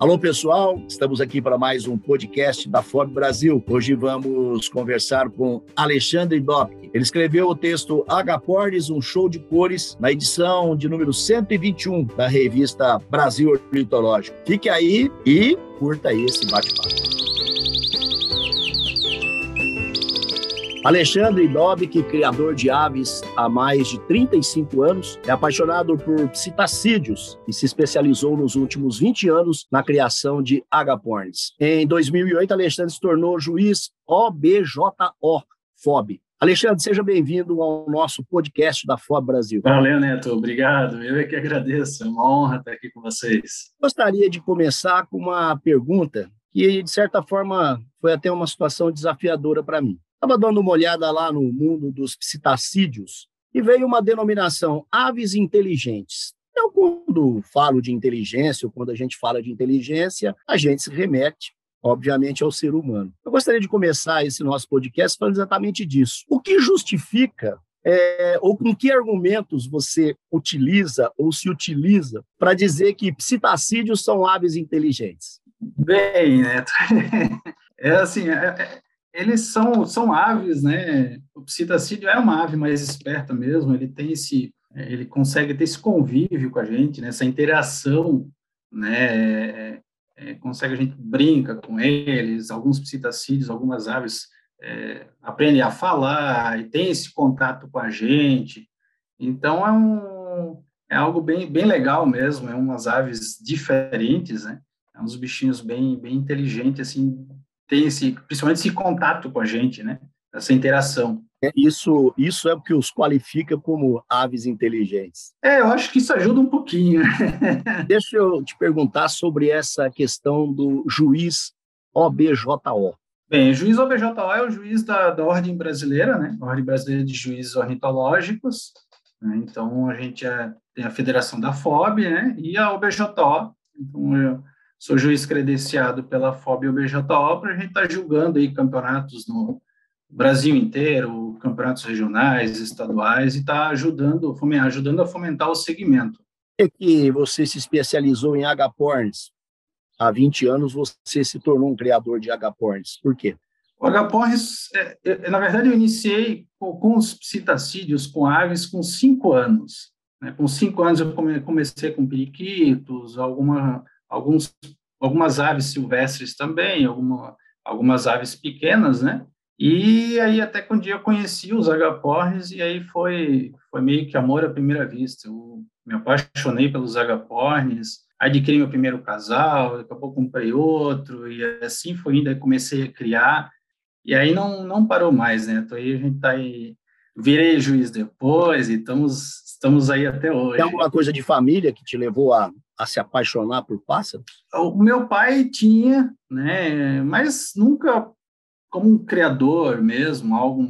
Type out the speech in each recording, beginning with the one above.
Alô, pessoal, estamos aqui para mais um podcast da FOB Brasil. Hoje vamos conversar com Alexandre Dopp. Ele escreveu o texto Agapornes, um show de cores, na edição de número 121 da revista Brasil Ornitológico. Fique aí e curta esse bate-papo. Alexandre Dobic, criador de aves há mais de 35 anos, é apaixonado por psitacídeos e se especializou nos últimos 20 anos na criação de agapornis. Em 2008, Alexandre se tornou juiz OBJO, FOB. Alexandre, seja bem-vindo ao nosso podcast da FOB Brasil. Valeu, Neto. Obrigado. Eu é que agradeço. É uma honra estar aqui com vocês. Gostaria de começar com uma pergunta que, de certa forma, foi até uma situação desafiadora para mim. Estava dando uma olhada lá no mundo dos psitacídeos e veio uma denominação aves inteligentes. Então, quando falo de inteligência, ou quando a gente fala de inteligência, a gente se remete, obviamente, ao ser humano. Eu gostaria de começar esse nosso podcast falando exatamente disso. O que justifica é, ou com que argumentos você utiliza ou se utiliza para dizer que psitacídeos são aves inteligentes? Bem, Neto, é assim, é, é eles são, são aves, né? O psitacídeo é uma ave mais esperta mesmo, ele tem esse, ele consegue ter esse convívio com a gente, né? essa interação, né? É, é, consegue, a gente brinca com eles, alguns psitacídeos, algumas aves é, aprendem a falar e tem esse contato com a gente, então é um, é algo bem, bem legal mesmo, é umas aves diferentes, né? É uns bichinhos bem, bem inteligentes, assim, tem esse, principalmente esse contato com a gente, né? Essa interação. É, isso, isso é o que os qualifica como aves inteligentes. É, eu acho que isso ajuda um pouquinho. Deixa eu te perguntar sobre essa questão do juiz OBJO. Bem, o juiz OBJO é o juiz da, da Ordem Brasileira, né? Ordem Brasileira de Juízes Ornitológicos. Né? Então, a gente é, tem a Federação da FOB, né? E a OBJO. Então, eu, sou juiz credenciado pela FOB e OBJO para a gente estar tá julgando aí campeonatos no Brasil inteiro, campeonatos regionais, estaduais, e está ajudando, ajudando a fomentar o segmento. É que você se especializou em agaporns. Há 20 anos você se tornou um criador de agaporns. Por quê? O agaporns, é, é, na verdade, eu iniciei com, com os psitacídeos, com aves, com cinco anos. Né? Com cinco anos eu comecei com periquitos, alguma alguns, algumas aves silvestres também, alguma, algumas aves pequenas, né? E aí até que um dia eu conheci os agapornis e aí foi foi meio que amor à primeira vista. Eu me apaixonei pelos agapornis, adquiri meu primeiro casal, daqui a pouco comprei outro e assim foi indo, aí comecei a criar e aí não não parou mais, né? Então aí a gente tá aí virei juiz depois e estamos estamos aí até hoje. Tem alguma coisa de família que te levou a a se apaixonar por pássaros? O meu pai tinha, né, mas nunca como um criador mesmo, algo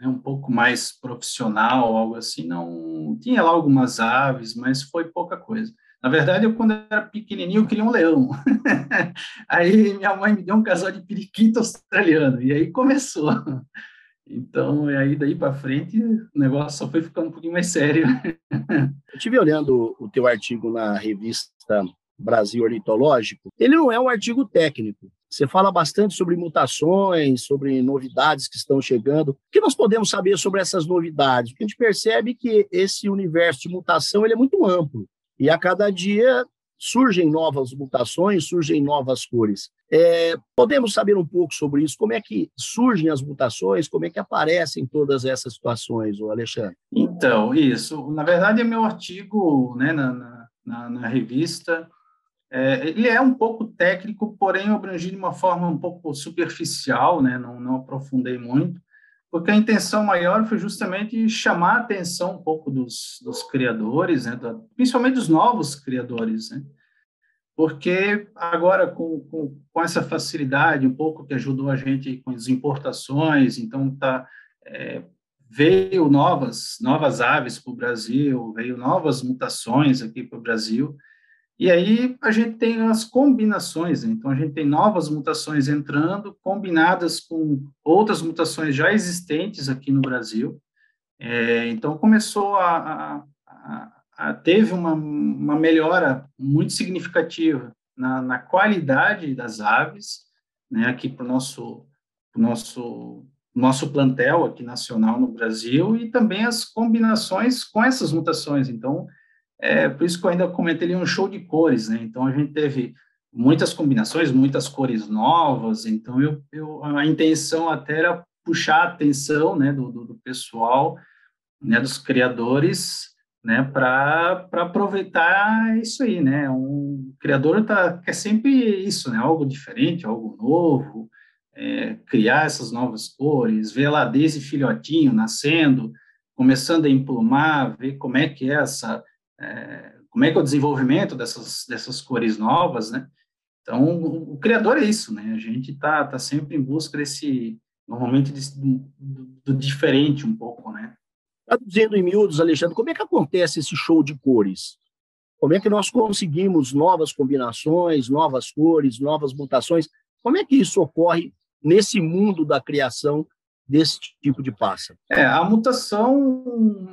né, um pouco mais profissional, algo assim, não tinha lá algumas aves, mas foi pouca coisa. Na verdade, eu quando era pequenininho, eu queria um leão. aí minha mãe me deu um casal de periquito australiano, e aí começou. Então, aí daí para frente, o negócio só foi ficando um pouquinho mais sério. Eu estive olhando o teu artigo na revista Brasil Ornitológico. Ele não é um artigo técnico. Você fala bastante sobre mutações, sobre novidades que estão chegando. O que nós podemos saber sobre essas novidades? Porque a gente percebe que esse universo de mutação ele é muito amplo. E a cada dia surgem novas mutações, surgem novas cores. É, podemos saber um pouco sobre isso? Como é que surgem as mutações? Como é que aparecem todas essas situações, Alexandre? Então, isso. Na verdade, é meu artigo né, na, na, na revista. É, ele é um pouco técnico, porém eu abrangi de uma forma um pouco superficial, né, não, não aprofundei muito, porque a intenção maior foi justamente chamar a atenção um pouco dos, dos criadores, né, da, principalmente dos novos criadores, né, porque agora com, com, com, essa facilidade um pouco que ajudou a gente com as importações, então tá é, veio novas novas aves para o Brasil, veio novas mutações aqui para o Brasil, e aí a gente tem as combinações, né? então a gente tem novas mutações entrando, combinadas com outras mutações já existentes aqui no Brasil. É, então começou a, a, a, a, teve uma, uma melhora muito significativa na, na qualidade das aves, né, aqui para o nosso, nosso, nosso plantel aqui nacional no Brasil, e também as combinações com essas mutações. Então, é por isso que eu ainda comentei ali um show de cores, né? Então, a gente teve muitas combinações, muitas cores novas, então eu, eu a intenção até era puxar a atenção, né, do, do, do pessoal, né, dos criadores, né, para aproveitar isso aí, né, um criador tá, quer sempre isso, né, algo diferente, algo novo, é, criar essas novas cores, ver lá desde filhotinho nascendo, começando a emplumar, ver como é que é essa, é, como é que é o desenvolvimento dessas, dessas cores novas, né, então, o, o criador é isso, né, a gente tá, tá sempre em busca desse, normalmente, do, do diferente um pouco, né, Traduzindo em miúdos, Alexandre, como é que acontece esse show de cores? Como é que nós conseguimos novas combinações, novas cores, novas mutações? Como é que isso ocorre nesse mundo da criação desse tipo de pássaro? É, a mutação,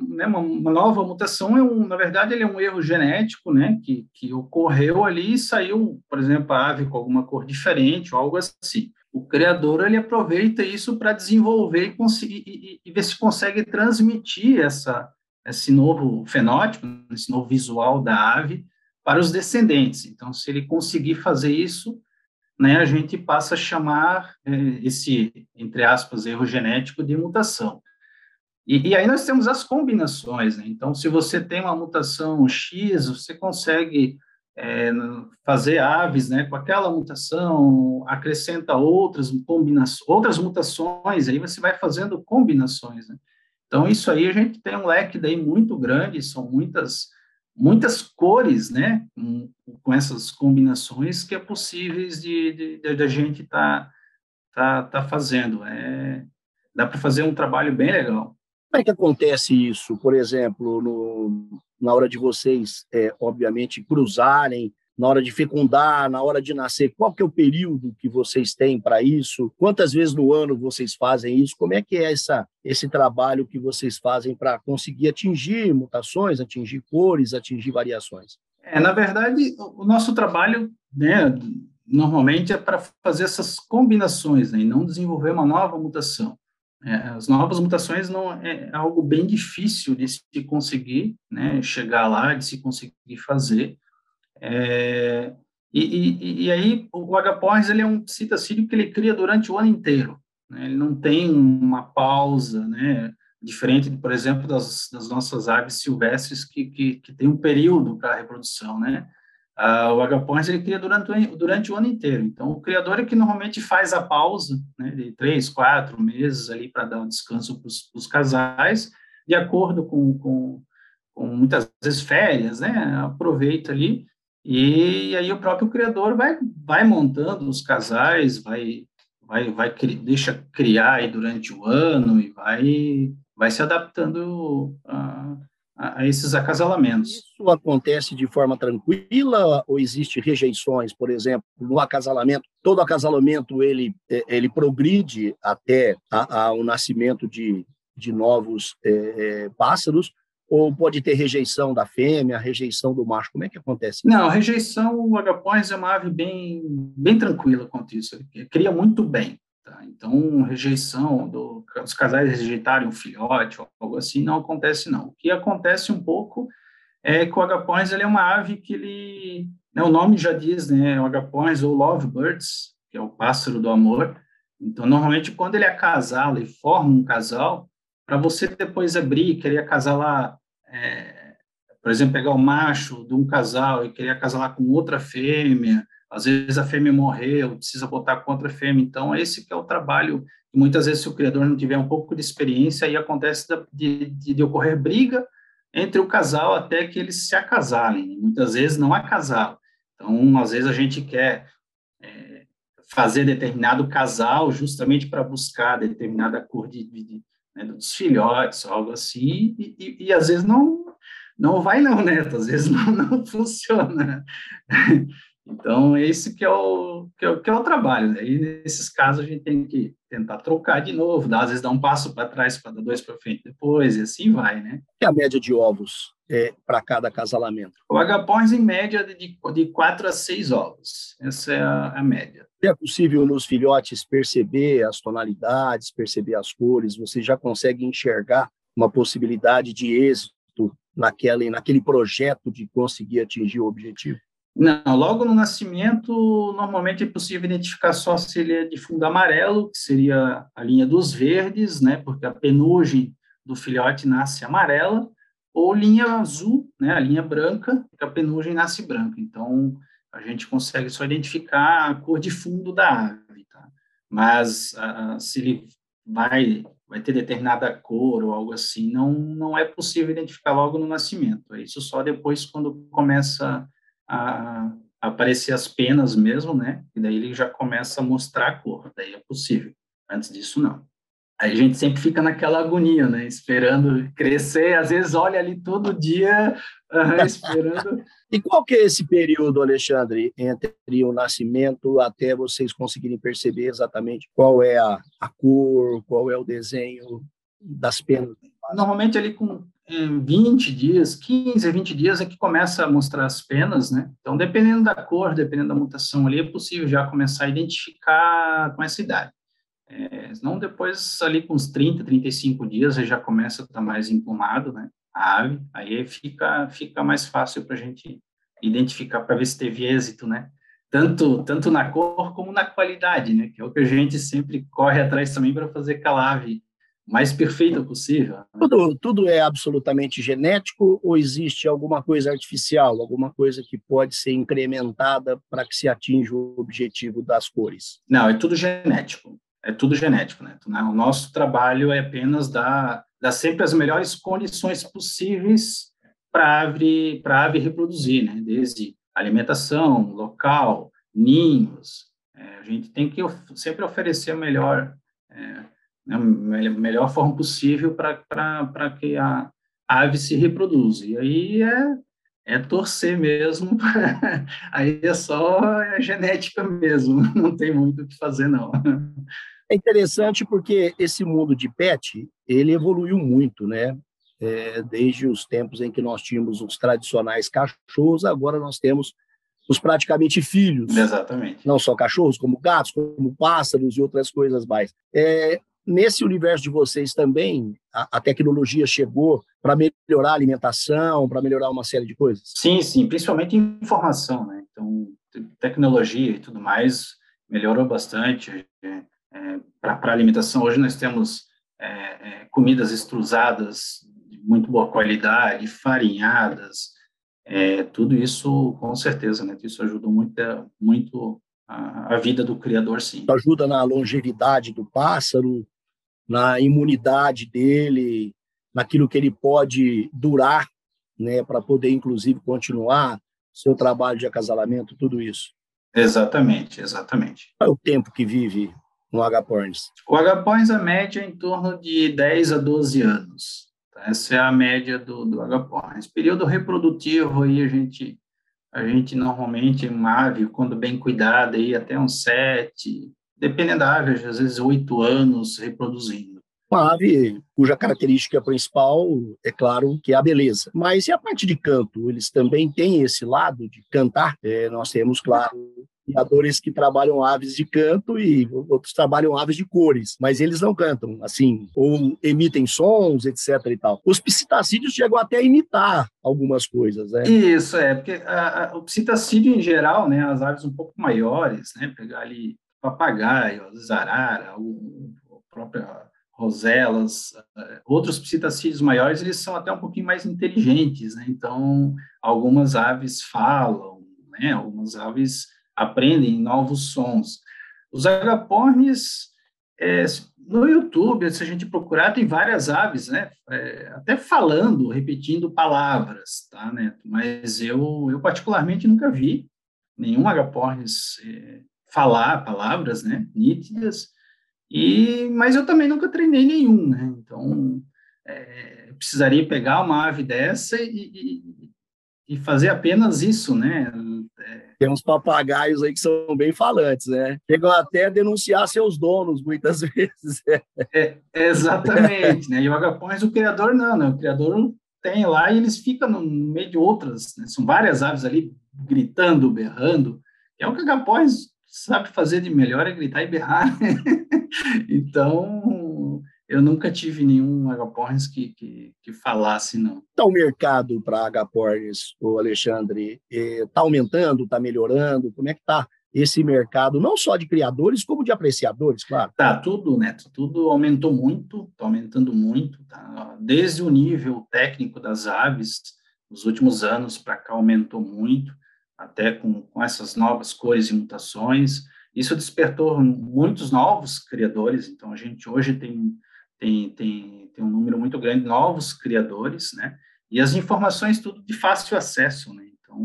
né, uma, uma, nova mutação é um, na verdade, ele é um erro genético, né, que, que ocorreu ali e saiu, por exemplo, a ave com alguma cor diferente ou algo assim o criador ele aproveita isso para desenvolver e, conseguir, e, e, ver se consegue transmitir essa, esse novo fenótipo, esse novo visual da ave para os descendentes. Então, se ele conseguir fazer isso, né, a gente passa a chamar é, esse, entre aspas, erro genético de mutação. E, e aí nós temos as combinações. Né? Então, se você tem uma mutação X, você consegue é, fazer aves né, com aquela mutação, acrescenta outras combinações, outras mutações, aí você vai fazendo combinações. Né? Então, isso aí a gente tem um leque daí muito grande, são muitas, muitas cores, né, com, com essas combinações que é possíveis de, de, de, a gente tá, tá, tá fazendo. É, dá para fazer um trabalho bem legal. Como é que acontece isso, por exemplo, no, na hora de vocês, é, obviamente, cruzarem, na hora de fecundar, na hora de nascer? Qual que é o período que vocês têm para isso? Quantas vezes no ano vocês fazem isso? Como é que é essa, esse trabalho que vocês fazem para conseguir atingir mutações, atingir cores, atingir variações? É, na verdade, o nosso trabalho, né, normalmente é para fazer essas combinações, né, e não desenvolver uma nova mutação. É, as novas mutações não é algo bem difícil de se conseguir, né, chegar lá, de se conseguir fazer. É, e, e, e, aí o H. ele é um citacídio que ele cria durante o ano inteiro. Né, ele não tem uma pausa, né, diferente, por exemplo, das, das nossas aves silvestres que, que, que tem um período para a reprodução, né? Uh, o Agaporns ele cria durante, durante o ano inteiro. Então, o criador é que normalmente faz a pausa né, de três, quatro meses ali para dar um descanso para os casais, de acordo com, com, com, muitas vezes férias, né? Aproveita ali e aí o próprio criador vai, vai montando os casais, vai, vai, vai deixa criar aí durante o ano e vai, vai se adaptando a a, a esses acasalamentos. Isso acontece de forma tranquila ou existe rejeições, por exemplo, no acasalamento? Todo acasalamento ele é, ele progride até o nascimento de, de novos é, é, pássaros ou pode ter rejeição da fêmea, rejeição do macho? Como é que acontece? Não, rejeição, o agapós é uma ave bem, bem tranquila quanto isso. Ele cria muito bem. Tá? Então, rejeição, do, os casais rejeitarem um filhote ou algo assim, não acontece não. O que acontece um pouco é que o agapões ele é uma ave que ele, né, o nome já diz, né, o agapões ou lovebirds, que é o pássaro do amor. Então, normalmente, quando ele acasala e forma um casal, para você depois abrir querer acasalar, é, por exemplo, pegar o macho de um casal e querer acasalar com outra fêmea, às vezes a fêmea morreu, precisa botar contra a fêmea. Então, esse que é o trabalho. E muitas vezes, se o criador não tiver um pouco de experiência, aí acontece de, de, de ocorrer briga entre o casal até que eles se acasalem. Muitas vezes não acasalam. Então, às vezes a gente quer é, fazer determinado casal justamente para buscar determinada cor de, de né, dos filhotes, algo assim, e, e, e, às vezes não não vai não, né? Às vezes não, não funciona. Então, esse que é o, que é o, que é o trabalho. Né? E nesses casos, a gente tem que tentar trocar de novo, dar, às vezes dar um passo para trás para dar dois para frente depois, e assim vai, né? E a média de ovos é, para cada acasalamento? O agapões, em média, de, de quatro a seis ovos. Essa é a, a média. É possível nos filhotes perceber as tonalidades, perceber as cores? Você já consegue enxergar uma possibilidade de êxito naquele, naquele projeto de conseguir atingir o objetivo? Não, logo no nascimento, normalmente é possível identificar só se ele é de fundo amarelo, que seria a linha dos verdes, né, porque a penugem do filhote nasce amarela, ou linha azul, né, a linha branca, que a penugem nasce branca. Então, a gente consegue só identificar a cor de fundo da ave, tá? Mas se ele vai vai ter determinada cor ou algo assim, não não é possível identificar logo no nascimento. É isso só depois quando começa a, aparecer as penas mesmo, né? E daí ele já começa a mostrar a cor, daí é possível. Antes disso, não. Aí a gente sempre fica naquela agonia, né? Esperando crescer, às vezes olha ali todo dia, uh, esperando. e qual que é esse período, Alexandre, entre o nascimento até vocês conseguirem perceber exatamente qual é a, a cor, qual é o desenho das penas? Normalmente ali com em 20 dias, 15 a 20 dias é que começa a mostrar as penas, né? Então, dependendo da cor, dependendo da mutação ali, é possível já começar a identificar com essa idade. É, não depois, ali com uns 30, 35 dias, já começa a estar mais empumado, né? A ave, aí fica, fica mais fácil para a gente identificar, para ver se teve êxito, né? Tanto, tanto na cor como na qualidade, né? Que é o que a gente sempre corre atrás também para fazer aquela ave mais perfeita possível. Tudo, tudo é absolutamente genético ou existe alguma coisa artificial, alguma coisa que pode ser incrementada para que se atinja o objetivo das cores? Não, é tudo genético. É tudo genético, né? Então, o nosso trabalho é apenas dar, dar sempre as melhores condições possíveis para a ave, ave reproduzir, né? Desde alimentação, local, ninhos. É, a gente tem que sempre oferecer o melhor é, né, melhor forma possível para que a ave se reproduza. E aí é, é torcer mesmo, aí é só a genética mesmo, não tem muito o que fazer, não. É interessante porque esse mundo de pet, ele evoluiu muito, né? É, desde os tempos em que nós tínhamos os tradicionais cachorros, agora nós temos os praticamente filhos. Exatamente. Não só cachorros, como gatos, como pássaros e outras coisas mais. É, Nesse universo de vocês também, a, a tecnologia chegou para melhorar a alimentação, para melhorar uma série de coisas? Sim, sim, principalmente informação, né? Então, tecnologia e tudo mais melhorou bastante é, é, para a alimentação. Hoje nós temos é, é, comidas extrusadas de muito boa qualidade, farinhadas, é, tudo isso com certeza, né? Isso ajudou muito, muito a, a vida do criador, sim. Ajuda na longevidade do pássaro, na imunidade dele, naquilo que ele pode durar, né, para poder inclusive continuar seu trabalho de acasalamento, tudo isso. Exatamente, exatamente. Qual é o tempo que vive no agapornis? O agapornis, a média é em torno de 10 a 12 anos. Essa é a média do, do agapornis. Período reprodutivo, aí a gente, a gente normalmente, uma ave, quando bem cuidada, aí até uns 7, dependendo da ave, às vezes oito anos reproduzindo. Uma ave cuja característica principal, é claro, que é a beleza. Mas e a parte de canto? Eles também têm esse lado de cantar? É, nós temos, claro, criadores que trabalham aves de canto e outros trabalham aves de cores, mas eles não cantam, assim, ou emitem sons, etc e tal. Os psitacídeos chegam até a imitar algumas coisas, né? Isso, é, porque a, a, o psitacídeo em geral, né, as aves um pouco maiores, né, pegar ali papagaio, zarara, o, o próprio roselas, eh, outros psitacídeos maiores, eles são até um pouquinho mais inteligentes, né? Então, algumas aves falam, né? Algumas aves aprendem novos sons. Os agapornis, é, no YouTube, se a gente procurar, tem várias aves, né? É, até falando, repetindo palavras, tá, né? Mas eu, eu particularmente nunca vi nenhum agapornis é, falar palavras, né, nítidas, e, mas eu também nunca treinei nenhum, né, então é, precisaria pegar uma ave dessa e, e, e fazer apenas isso, né, é, Tem uns papagaios aí que são bem falantes, né? Chegam até a denunciar seus donos, muitas vezes. É, exatamente, né? E o agapões, o criador não, né? O criador tem lá e eles ficam no meio de outras, né? São várias aves ali gritando, berrando. É o que o agapões sabe fazer de melhor, é gritar e berrar. então, eu nunca tive nenhum agapornis que, que, que falasse, não. Está o mercado para agapornis, o Alexandre, está aumentando, está melhorando? Como é que está esse mercado, não só de criadores, como de apreciadores, claro? Tá, tudo, Neto, tudo aumentou muito, está aumentando muito, tá? desde o nível técnico das aves, nos últimos anos para cá aumentou muito, até com, com essas novas cores e mutações, isso despertou muitos novos criadores, então a gente hoje tem tem, tem, tem um número muito grande de novos criadores, né? E as informações tudo de fácil acesso, né? Então,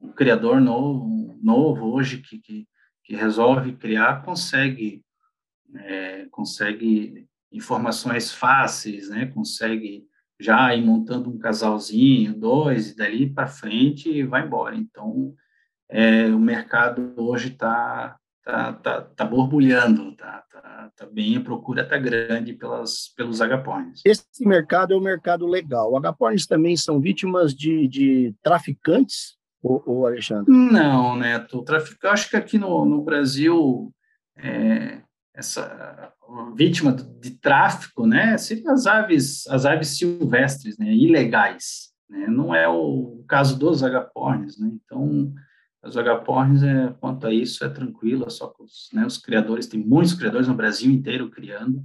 um criador novo, novo hoje que, que, que resolve criar consegue é, consegue informações fáceis, né? Consegue já ir montando um casalzinho, dois, e dali para frente e vai embora. Então, é, o mercado hoje está tá, tá, tá borbulhando, tá, tá, tá bem, a procura tá grande pelas, pelos agapornis. Esse mercado é um mercado legal. Agapornis também são vítimas de, de traficantes, ou, Alexandre? Não, Neto. Trafic... Acho que aqui no, no Brasil, é, essa vítima de tráfico, né, sempre as aves, as aves silvestres, né, ilegais. Né, não é o caso dos agapornis, né, então os agapornis, é, quanto a isso, é tranquilo, é só que os, né, os criadores, tem muitos criadores no Brasil inteiro criando,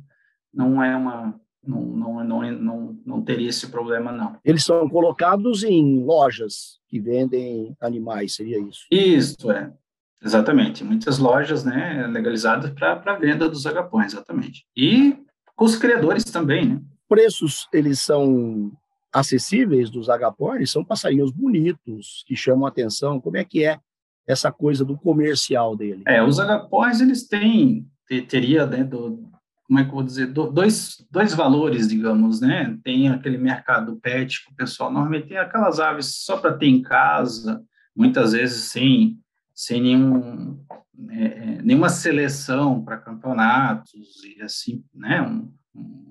não é uma, não, não, não, não, não teria esse problema, não. Eles são colocados em lojas que vendem animais, seria isso? Isso, é. Exatamente. Muitas lojas né, legalizadas para venda dos agapornis, exatamente. E com os criadores também, né? Preços, eles são acessíveis dos agapornis? São passarinhos bonitos, que chamam a atenção. Como é que é essa coisa do comercial dele? É, os agapós, eles têm, teria, né, do, como é que eu vou dizer, do, dois, dois valores, digamos, né? Tem aquele mercado pet que o pessoal normalmente tem aquelas aves só para ter em casa, muitas vezes sem, sem nenhum, é, nenhuma seleção para campeonatos e assim, né? Um,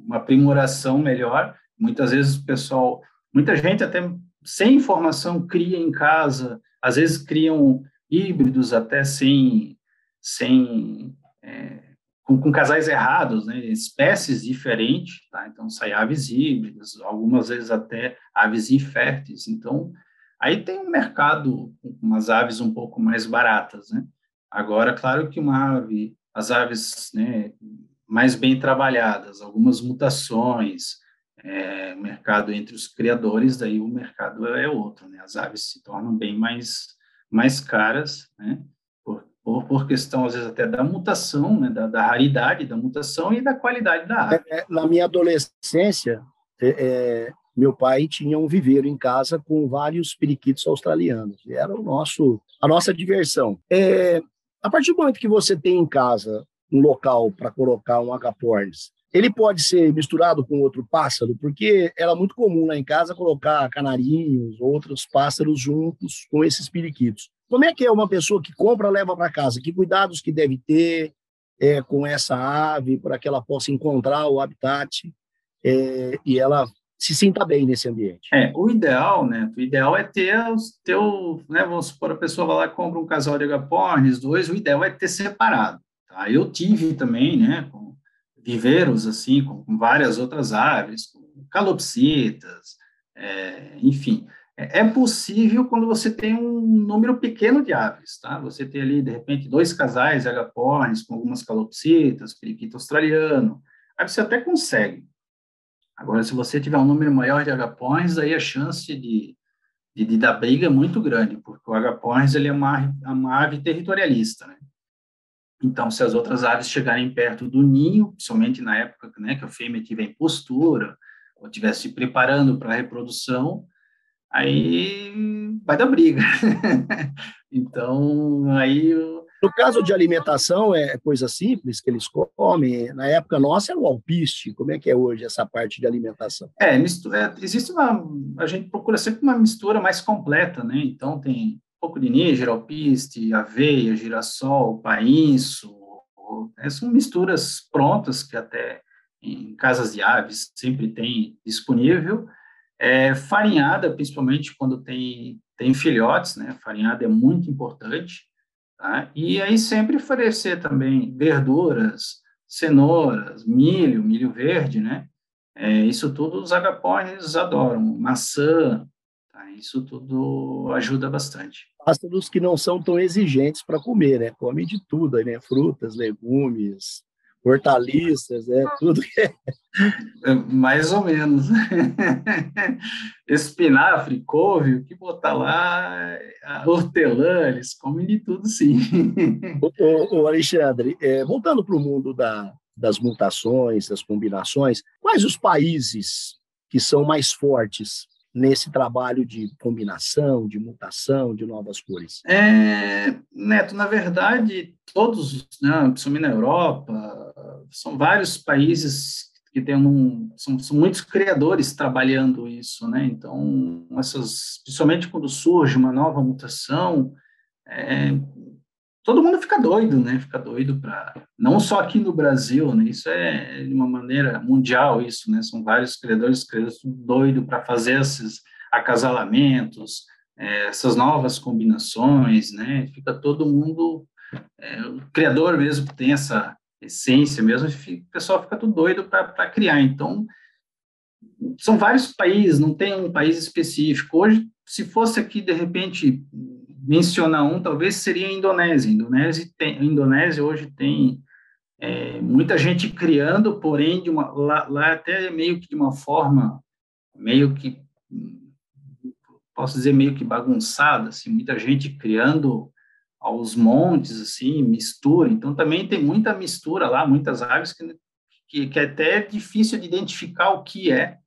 uma aprimoração melhor. Muitas vezes o pessoal, muita gente até sem informação cria em casa, às vezes criam híbridos até sem, sem é, com, com, casais errados, né, espécies diferentes, tá? então sai aves híbridas, algumas vezes até aves inférteis, então aí tem um mercado com umas aves um pouco mais baratas, né? Agora, claro que uma ave, as aves né, mais bem trabalhadas, algumas mutações, é, mercado entre os criadores, daí o mercado é outro, né? As aves se tornam bem mais mais caras, né? Por, por, por, questão, às vezes, até da mutação, né? da, da raridade da mutação e da qualidade da ave. É, é na minha adolescência, é, é, meu pai tinha um viveiro em casa com vários periquitos australianos. Era o nosso, a nossa diversão. É, a partir do momento que você tem em casa um local para colocar um agapornis, ele pode ser misturado com outro pássaro, porque era muito comum lá em casa colocar canarinhos, outros pássaros juntos com esses periquitos. Como é que é uma pessoa que compra, leva para casa? Que cuidados que deve ter é, com essa ave para que ela possa encontrar o habitat é, e ela se sinta bem nesse ambiente? É, o ideal, né? O ideal é ter os teu, né? Vamos supor a pessoa vai lá e compra um casal de agapornis, dois. O ideal é ter separado. Tá? Eu tive também, né? Com viveiros assim com, com várias outras aves, calopsitas, é, enfim. É, é possível quando você tem um número pequeno de aves, tá? Você tem ali, de repente, dois casais de agapornis com algumas calopsitas, periquito australiano, aí você até consegue. Agora, se você tiver um número maior de agapornis, aí a chance de, de, de dar briga é muito grande, porque o agapornis ele é uma, uma ave territorialista, né? Então, se as outras aves chegarem perto do ninho, somente na época né, que a fêmea estiver em postura, ou estivesse se preparando para a reprodução, aí vai dar briga. então, aí... No caso de alimentação, é coisa simples que eles comem. Na época nossa era o alpiste. Como é que é hoje essa parte de alimentação? É, mistura, é, existe uma... A gente procura sempre uma mistura mais completa, né? Então, tem pouco de níger, alpiste, aveia, girassol, painço, né, são misturas prontas que até em casas de aves sempre tem disponível, é, farinhada, principalmente quando tem, tem filhotes, né? Farinhada é muito importante. Tá? E aí sempre oferecer também verduras, cenouras, milho, milho verde, né? É, isso tudo os agapornis adoram. Maçã, tá? isso tudo ajuda bastante. Pássaros que não são tão exigentes para comer, né? Come de tudo, né? Frutas, legumes, hortaliças, é tudo que é. é mais ou menos. Espinafre, couve, o que botar lá, hortelã, eles comem de tudo, sim. Ô, Alexandre, é, voltando para o mundo da, das mutações, das combinações, quais os países que são mais fortes nesse trabalho de combinação, de mutação, de novas cores? É, Neto, na verdade, todos, né, principalmente na Europa, são vários países que têm um, são, são muitos criadores trabalhando isso, né? Então, essas, principalmente quando surge uma nova mutação, é, todo mundo fica doido, né? Fica doido para não só aqui no Brasil, né? Isso é de uma maneira mundial isso, né? São vários criadores, criadores doido para fazer esses acasalamentos, é, essas novas combinações, né? Fica todo mundo é, o criador mesmo que tem essa essência mesmo, o pessoal fica tudo doido para criar. Então, são vários países, não tem um país específico. Hoje, se fosse aqui, de repente, mencionar um, talvez seria a Indonésia. A Indonésia, tem, a Indonésia hoje tem é, muita gente criando, porém, de uma, lá, lá até meio que de uma forma, meio que, posso dizer, meio que bagunçada, assim, muita gente criando aos montes, assim, mistura. Então, também tem muita mistura lá, muitas aves que, que, que é até difícil de identificar o que é.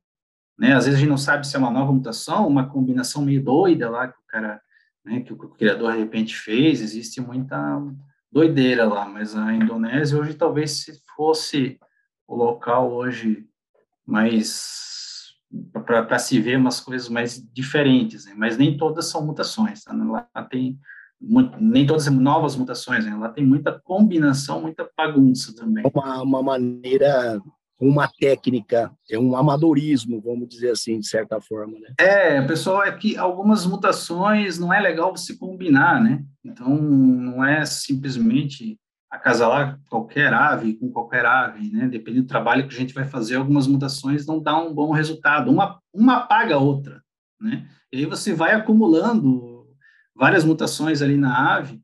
Né? Às vezes a gente não sabe se é uma nova mutação, uma combinação meio doida lá que o cara, né, que o, criador de repente fez. Existe muita doideira lá, mas a Indonésia hoje talvez se fosse o local hoje mais para se ver umas coisas mais diferentes, né? mas nem todas são mutações. Tá? Lá tem muito, nem todas as novas mutações, né? ela tem muita combinação, muita bagunça também. Uma, uma maneira, uma técnica, é um amadorismo, vamos dizer assim, de certa forma, né? É, pessoal, é que algumas mutações não é legal você combinar, né? Então, não é simplesmente acasalar qualquer ave com qualquer ave, né? Dependendo do trabalho que a gente vai fazer, algumas mutações não dão um bom resultado. Uma, uma apaga a outra, né? E aí você vai acumulando várias mutações ali na ave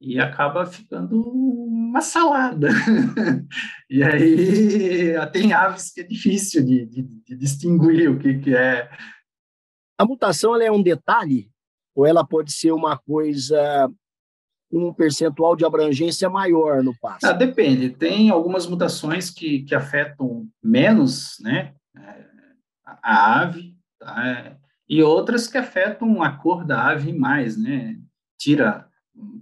e acaba ficando uma salada. e aí tem aves que é difícil de, de, de distinguir o que, que é. A mutação é um detalhe ou ela pode ser uma coisa um percentual de abrangência maior no passo? Ah, depende. Tem algumas mutações que, que afetam menos né, é, a ave, tá? e outras que afetam a cor da ave mais, né? Tira,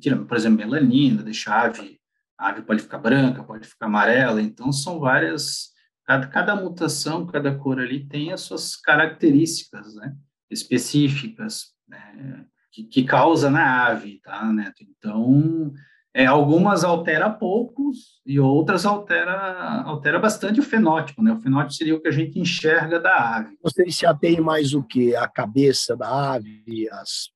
tira por exemplo, melanina, deixa a ave, a ave pode ficar branca, pode ficar amarela, então são várias, cada, cada mutação, cada cor ali tem as suas características, né? Específicas, né? que, que causa na ave, tá, Neto? Então, é, algumas altera poucos e outras altera, altera bastante o fenótipo, né? O fenótipo seria o que a gente enxerga da ave. Vocês já têm mais o que? A cabeça da ave, as,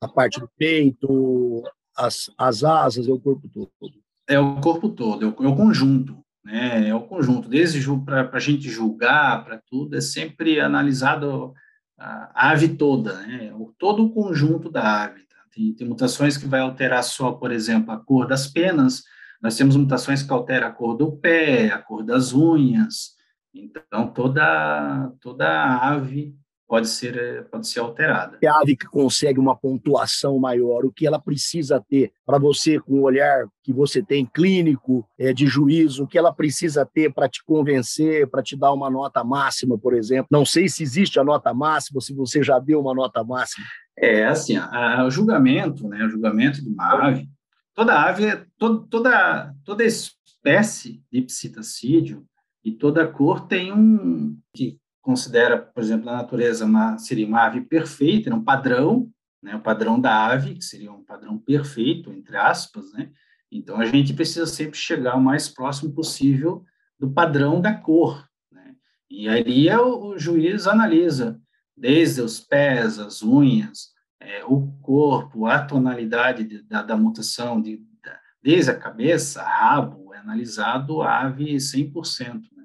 a parte do peito, as, as asas, é o corpo todo? É o corpo todo, é o, é o conjunto, né? É o conjunto. Desde para a gente julgar, para tudo, é sempre analisado a ave toda, né? Todo o conjunto da ave. Tem, tem mutações que vai alterar só, por exemplo, a cor das penas, nós temos mutações que alteram a cor do pé, a cor das unhas, então toda, toda ave pode ser, pode ser alterada. A ave que consegue uma pontuação maior, o que ela precisa ter para você, com o olhar que você tem clínico, é, de juízo, o que ela precisa ter para te convencer, para te dar uma nota máxima, por exemplo? Não sei se existe a nota máxima, se você já deu uma nota máxima. É, assim, a, o julgamento, né, o julgamento de uma ave, toda ave, todo, toda, toda espécie de psitacídio e toda cor tem um, que considera, por exemplo, na natureza uma, seria uma ave perfeita, um padrão, né, o padrão da ave, que seria um padrão perfeito, entre aspas, né? Então, a gente precisa sempre chegar o mais próximo possível do padrão da cor, né? E aí é o, o juiz analisa desde os pés, as unhas, é, o corpo, a tonalidade de, da, da, mutação, de, da, desde a cabeça, rabo, é analisado a ave 100%, né?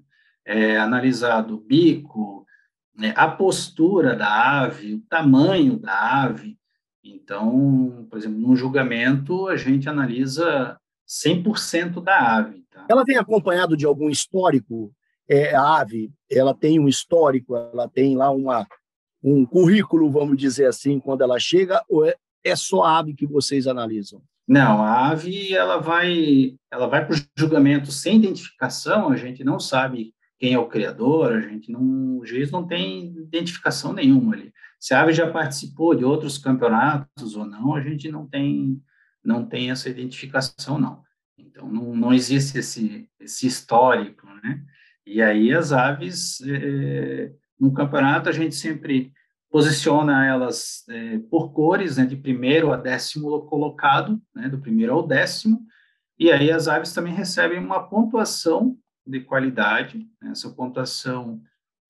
É analisado o bico, né, a postura da ave, o tamanho da ave, então, por exemplo, num julgamento, a gente analisa 100% da ave. Tá? Ela vem acompanhado de algum histórico? É, a ave, ela tem um histórico, ela tem lá uma, um currículo, vamos dizer assim, quando ela chega, ou é, é só a ave que vocês analisam? Não, a ave ela vai, ela vai para o julgamento sem identificação, a gente não sabe quem é o criador, a gente não, o juiz não tem identificação nenhuma ali. Se a ave já participou de outros campeonatos ou não, a gente não tem não tem essa identificação não. Então não, não existe esse esse histórico, né? E aí as aves é, no campeonato a gente sempre posiciona elas é, por cores, né, de primeiro a décimo colocado, né, do primeiro ao décimo, e aí as aves também recebem uma pontuação de qualidade. Né? Essa pontuação,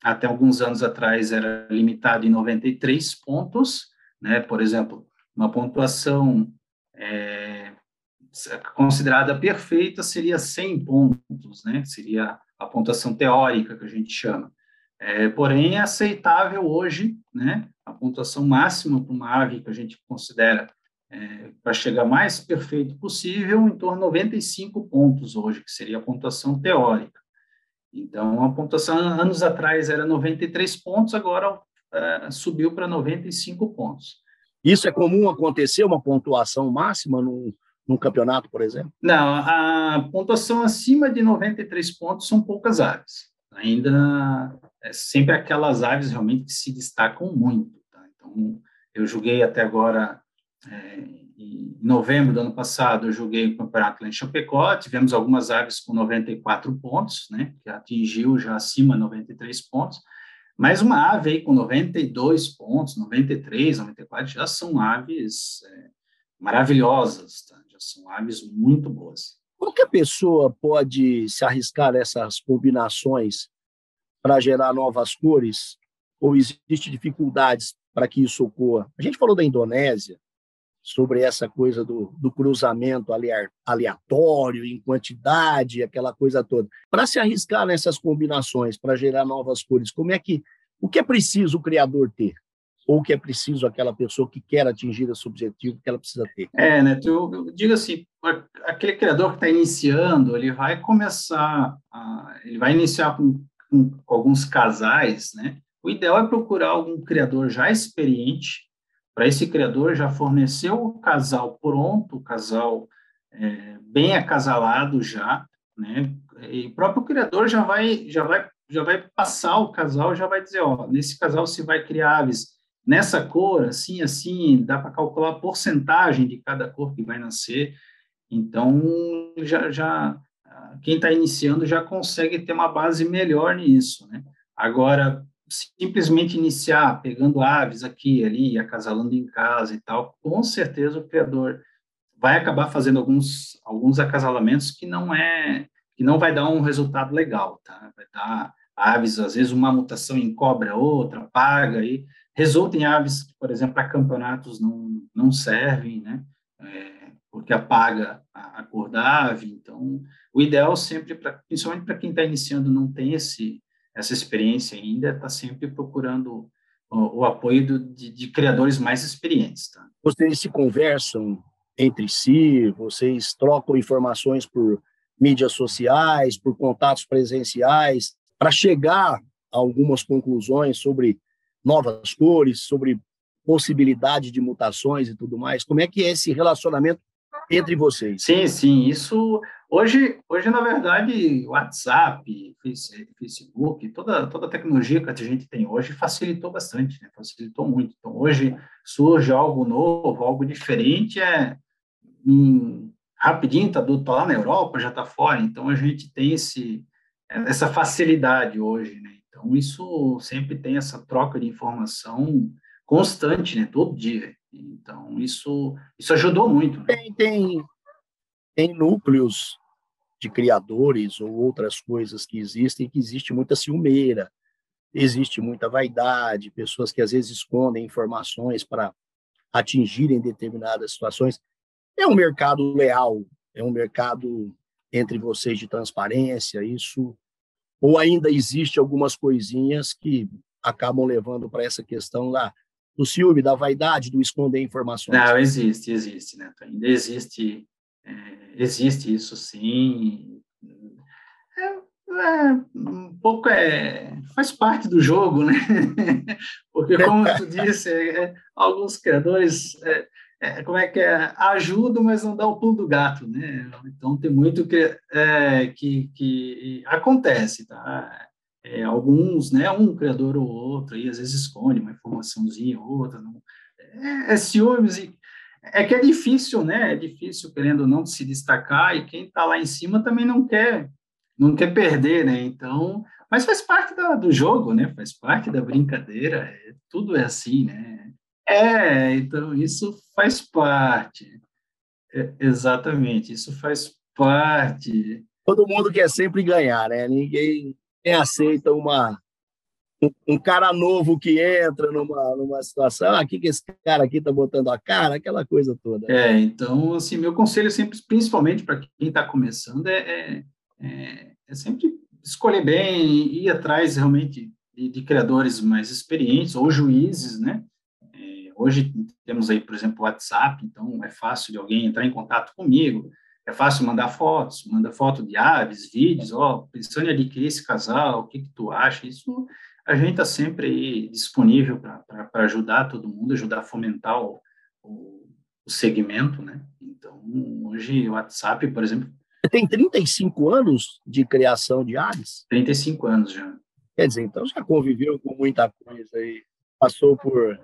até alguns anos atrás, era limitada em 93 pontos. Né? Por exemplo, uma pontuação é, considerada perfeita seria 100 pontos, né? seria a pontuação teórica que a gente chama. É, porém, é aceitável hoje, né? A pontuação máxima para uma ave que a gente considera é, para chegar mais perfeito possível, em torno de 95 pontos hoje, que seria a pontuação teórica. Então, a pontuação anos atrás era 93 pontos, agora é, subiu para 95 pontos. Isso é comum acontecer, uma pontuação máxima num, num campeonato, por exemplo? Não, a pontuação acima de 93 pontos são poucas aves. Ainda é sempre aquelas aves realmente que se destacam muito. Tá? Então, eu julguei até agora é, em novembro do ano passado, eu joguei o campeonato lá em Chapecó, tivemos algumas aves com 94 pontos, né, que atingiu já acima de 93 pontos, mas uma ave aí com 92 pontos, 93, 94, já são aves é, maravilhosas, tá? já são aves muito boas. Qualquer pessoa pode se arriscar nessas combinações para gerar novas cores? Ou existe dificuldades para que isso ocorra? A gente falou da Indonésia, sobre essa coisa do, do cruzamento aleatório, em quantidade, aquela coisa toda. Para se arriscar nessas combinações, para gerar novas cores, como é que o que é preciso o criador ter? Ou o que é preciso aquela pessoa que quer atingir esse objetivo que ela precisa ter? É, né? Eu, eu digo assim, aquele criador que está iniciando, ele vai começar, a, ele vai iniciar com, com, alguns casais, né? O ideal é procurar algum criador já experiente, para esse criador já forneceu o casal pronto, o casal é, bem acasalado já, né? E o próprio criador já vai, já vai, já vai passar o casal, já vai dizer, ó, nesse casal se vai criar aves nessa cor, assim, assim, dá para calcular a porcentagem de cada cor que vai nascer. Então, já, já quem está iniciando já consegue ter uma base melhor nisso, né? Agora, simplesmente iniciar pegando aves aqui e ali, acasalando em casa e tal, com certeza o criador vai acabar fazendo alguns alguns acasalamentos que não é que não vai dar um resultado legal, tá? Vai dar aves às vezes uma mutação em cobra outra, paga aí, resulta em aves que, por exemplo, para campeonatos não não servem, né? É, porque apaga a, a cor da ave. Então, o ideal sempre, pra, principalmente para quem está iniciando, não tem esse essa experiência ainda, está sempre procurando o, o apoio do, de, de, criadores mais experientes. Tá? Vocês se conversam entre si, vocês trocam informações por mídias sociais, por contatos presenciais, para chegar a algumas conclusões sobre novas cores, sobre possibilidade de mutações e tudo mais. Como é que é esse relacionamento entre vocês? Sim, sim. Isso Hoje, hoje na verdade, WhatsApp, Facebook, toda, toda a tecnologia que a gente tem hoje facilitou bastante, né? facilitou muito. Então, hoje surge algo novo, algo diferente, é em, rapidinho, está tá lá na Europa, já está fora. Então, a gente tem esse, essa facilidade hoje. Né? Então, isso sempre tem essa troca de informação constante, né? todo dia. Então, isso, isso ajudou muito. Né? Tem, tem, tem núcleos de criadores ou outras coisas que existem, que existe muita ciumeira, existe muita vaidade, pessoas que às vezes escondem informações para atingirem determinadas situações. É um mercado leal, é um mercado entre vocês de transparência, isso ou ainda existe algumas coisinhas que acabam levando para essa questão lá do ciúme, da vaidade, do esconder informações? Não, existe, existe, né? Ainda existe, é, existe isso sim. É, é, um pouco é faz parte do jogo, né? Porque como tu disse, é, é, alguns criadores é, é, como é que é, ajuda, mas não dá o pulo do gato, né? Então tem muito que, que, que acontece, tá? É, alguns, né? Um criador ou outro, aí às vezes esconde uma informaçãozinha ou outra, não, é, é ciúmes e é que é difícil, né? É difícil querendo ou não se destacar e quem está lá em cima também não quer, não quer perder, né? Então, mas faz parte da, do jogo, né? Faz parte da brincadeira. É, tudo é assim, né? É, então isso faz parte. É, exatamente, isso faz parte. Todo mundo quer sempre ganhar, né? Ninguém, ninguém aceita uma, um, um, cara novo que entra numa, numa situação, ah, que, esse cara aqui tá botando a cara, aquela coisa toda. É, então, assim, meu conselho sempre, principalmente para quem está começando, é, é, é, é, sempre escolher bem ir atrás realmente de, de criadores mais experientes ou juízes, né? Hoje temos aí, por exemplo, o WhatsApp, então é fácil de alguém entrar em contato comigo, é fácil mandar fotos, manda foto de aves, vídeos, ó, pensando em adquirir esse casal, o que que tu acha? Isso a gente está sempre aí disponível para ajudar todo mundo, ajudar a fomentar o, o, o segmento, né? Então, hoje o WhatsApp, por exemplo... Tem 35 anos de criação de aves? 35 anos já. Quer dizer, então já conviveu com muita coisa aí, passou por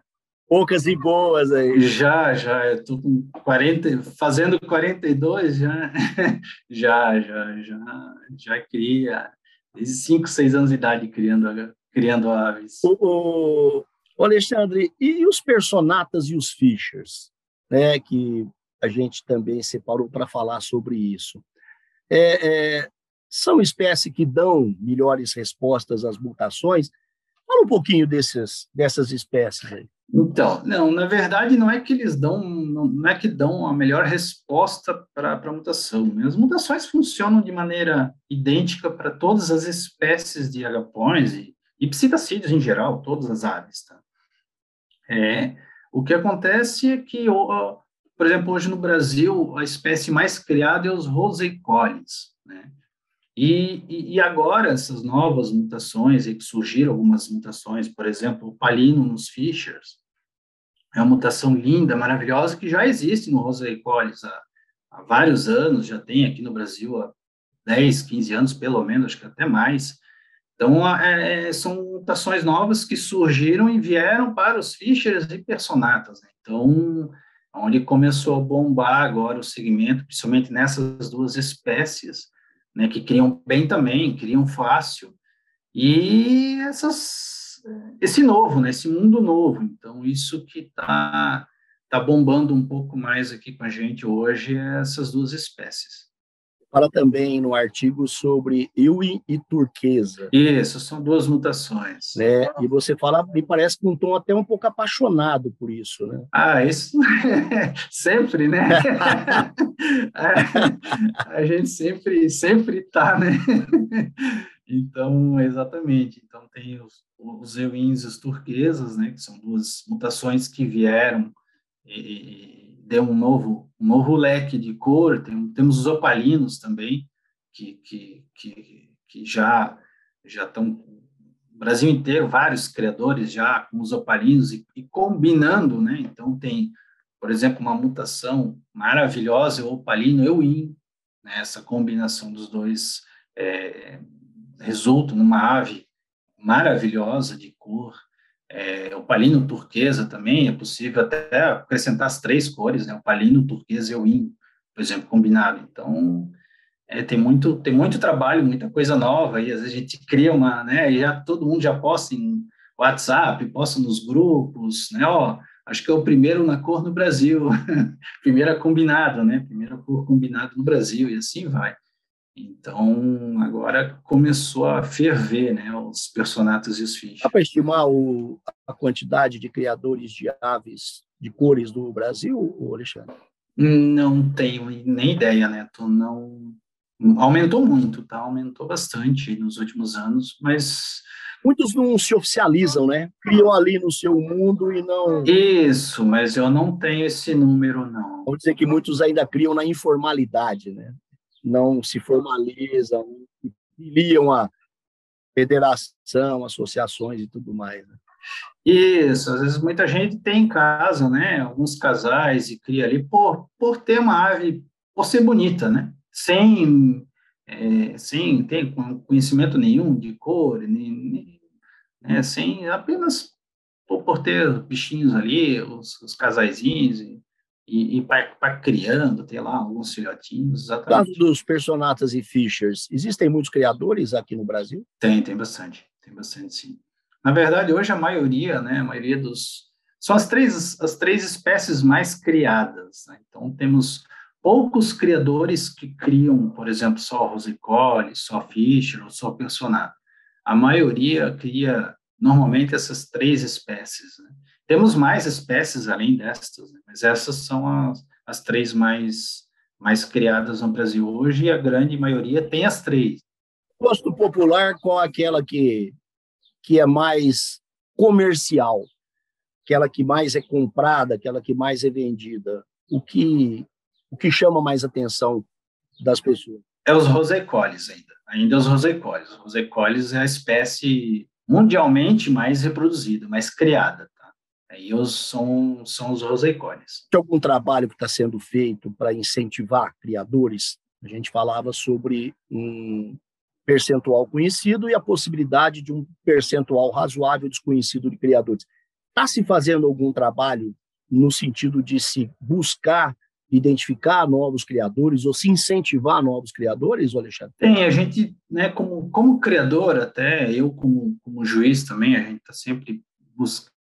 poucas e boas aí. Já, já, eu tô com 40, fazendo 42 já, já, já, já, já cria, desde 5, 6 anos de idade criando, criando aves. O, o Alexandre, e os personatas e os Fishers, né, que a gente também separou para falar sobre isso. É, é, são espécies que dão melhores respostas às mutações. Fala um pouquinho desses, dessas espécies aí. Então, não, na verdade não é que eles dão, não é que dão a melhor resposta para a mutação. Né? As mutações funcionam de maneira idêntica para todas as espécies de agapões e, e psitacídeos em geral, todas as aves. Tá? É, o que acontece é que, por exemplo, hoje no Brasil, a espécie mais criada é os roseicoles, né? E, e, agora, essas novas mutações, e que surgiram algumas mutações, por exemplo, o palino nos Fishers, é uma mutação linda, maravilhosa, que já existe no Rosae colis há, há, vários anos, já tem aqui no Brasil há 10, 15 anos, pelo menos, acho que até mais. Então, é, é, são mutações novas que surgiram e vieram para os Fishers e Personatas. Né? Então, onde começou a bombar agora o segmento, principalmente nessas duas espécies, né, que criam bem também, criam fácil, e essas, esse novo, né, esse mundo novo. Então, isso que está tá bombando um pouco mais aqui com a gente hoje é essas duas espécies fala também no artigo sobre Iwi e turquesa. Isso, são duas mutações. Né? E você fala, me parece com um tom até um pouco apaixonado por isso, né? Ah, isso sempre, né? a gente sempre sempre tá, né? Então, exatamente. Então tem os, os Ewins e os turquesas, né? Que são duas mutações que vieram e, deu um novo, um novo leque de cor, tem, temos os opalinos também, que, que, que, que já já estão Brasil inteiro, vários criadores já com os opalinos e, e, combinando, né? Então tem, por exemplo, uma mutação maravilhosa, o opalino euin, né? essa combinação dos dois é, resulta numa ave maravilhosa de cor, é, o palino turquesa também é possível até acrescentar as três cores, né? O palino, turquesa e o índio, por exemplo, combinado. Então, é, tem muito tem muito trabalho, muita coisa nova e às vezes a gente cria uma, né? E já todo mundo já posta em WhatsApp, posta nos grupos, né? Ó, acho que é o primeiro na cor no Brasil, primeira combinado, né? Primeira cor combinado no Brasil, e assim vai. Então, agora começou a ferver, né, os personatos e os fichas. Dá para estimar o, a quantidade de criadores de aves de cores do Brasil, Alexandre? Não tenho nem ideia, Neto. Não aumentou muito, tá? Aumentou bastante nos últimos anos, mas muitos não se oficializam, né? Criam ali no seu mundo e não. Isso, mas eu não tenho esse número, não. Vamos dizer que muitos ainda criam na informalidade, né? Não se formalizam, filiam a federação, associações e tudo mais. Né? Isso, às vezes muita gente tem em casa, né? Alguns casais e cria ali por, por ter uma ave, por ser bonita, né? Sem, é, sem ter conhecimento nenhum de cor, nem, nem, né? sem apenas por, por, ter bichinhos ali, os, os e, e para criando, ter lá alguns filhotinhos, exatamente. Caso dos personatas e fishers, existem muitos criadores aqui no Brasil? Tem, tem bastante, tem bastante sim. Na verdade, hoje a maioria, né, a maioria dos são as três as três espécies mais criadas. Né? Então temos poucos criadores que criam, por exemplo, só rosicole, só fischer ou só personato. A maioria cria normalmente essas três espécies. Né? Temos mais espécies além destas, né? mas essas são as, as três mais mais criadas no Brasil hoje e a grande maioria tem as três. Gosto popular qual aquela que que é mais comercial, aquela que mais é comprada, aquela que mais é vendida? O que, o que chama mais atenção das pessoas? É os rosecoles ainda, ainda os rosecoles. Os rosecoles é a espécie mundialmente mais reproduzida, mais criada. Aí os, são, são os rosecoles. Tem algum trabalho que está sendo feito para incentivar criadores? A gente falava sobre um, percentual conhecido e a possibilidade de um percentual razoável desconhecido de criadores. Está se fazendo algum trabalho no sentido de se buscar identificar novos criadores ou se incentivar novos criadores, Alexandre? Tem, a gente, né, como, como criador, até eu como, como juiz também, a gente está sempre buscando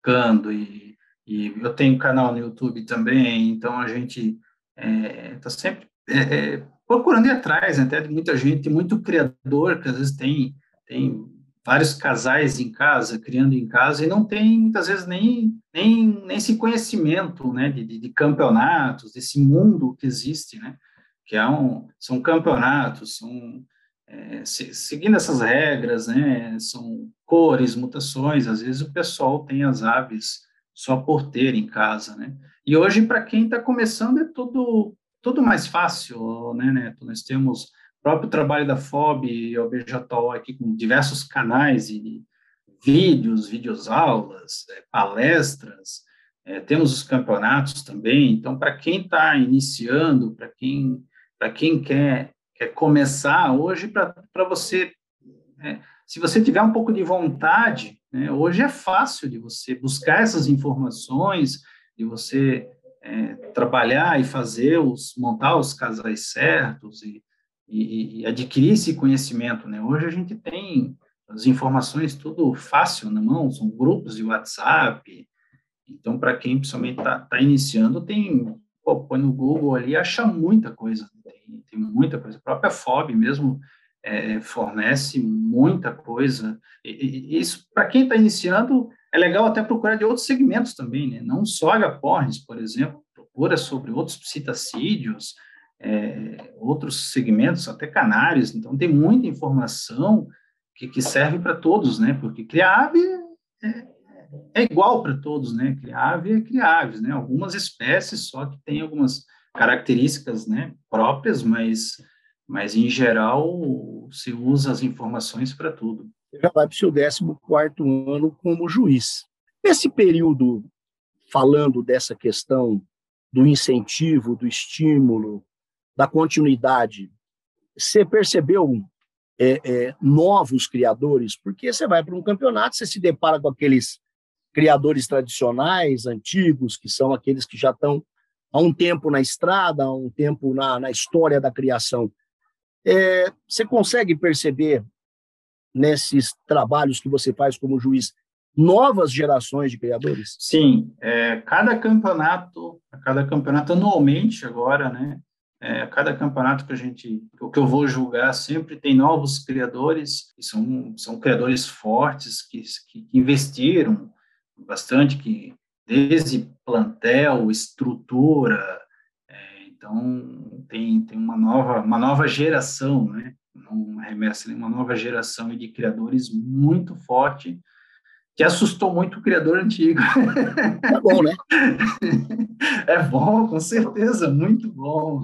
e, e eu tenho canal no YouTube também, então a gente está é, tá sempre é, é, procurando ir atrás, né, até de muita gente, muito criador, que às vezes tem, tem vários casais em casa, criando em casa, e não tem, muitas vezes, nem, nem, nem esse conhecimento, né, de, de, de campeonatos, desse mundo que existe, né, que é um, são campeonatos, são, é, se, seguindo essas regras, né, são cores, mutações, às vezes o pessoal tem as aves só por ter em casa, né, e hoje, para quem está começando, é tudo tudo mais fácil, né, Neto? Nós temos o próprio trabalho da FOB e o BJTOL aqui com diversos canais e vídeos, videoaulas, é, palestras, é, temos os campeonatos também. Então, para quem está iniciando, para quem, quem quer, quer começar hoje, para você, é, se você tiver um pouco de vontade, né, hoje é fácil de você buscar essas informações, de você é, trabalhar e fazer os montar os casais certos e, e, e, adquirir esse conhecimento, né? Hoje a gente tem as informações tudo fácil na mão, são grupos de WhatsApp. Então, para quem principalmente está tá iniciando, tem pô, põe no Google ali, acha muita coisa, tem, tem muita coisa. A própria FOB mesmo é, fornece muita coisa. E, e isso, para quem está iniciando, é legal até procurar de outros segmentos também, né? Não só H-Porns, por exemplo, procura sobre outros psitacídeos, é, outros segmentos, até canários. Então, tem muita informação que, que serve para todos, né? Porque criar ave é, é igual para todos, né? Criar ave é criar aves, né? Algumas espécies só que tem algumas características, né, próprias, mas mas em geral se usa as informações para tudo. Já vai para o seu 14 ano como juiz. Nesse período, falando dessa questão do incentivo, do estímulo, da continuidade, você percebeu é, é, novos criadores? Porque você vai para um campeonato, você se depara com aqueles criadores tradicionais, antigos, que são aqueles que já estão há um tempo na estrada, há um tempo na, na história da criação. É, você consegue perceber nesses trabalhos que você faz como juiz novas gerações de criadores? Sim, é, cada campeonato, cada campeonato anualmente agora, né? É, cada campeonato que a gente, que eu vou julgar, sempre tem novos criadores, que são, são criadores fortes, que, que investiram bastante, que desde plantel, estrutura, é, então tem, tem uma nova uma nova geração, né? Uma remessa, uma nova geração de criadores muito forte que assustou muito o criador antigo. É bom, né? É bom, com certeza, muito bom.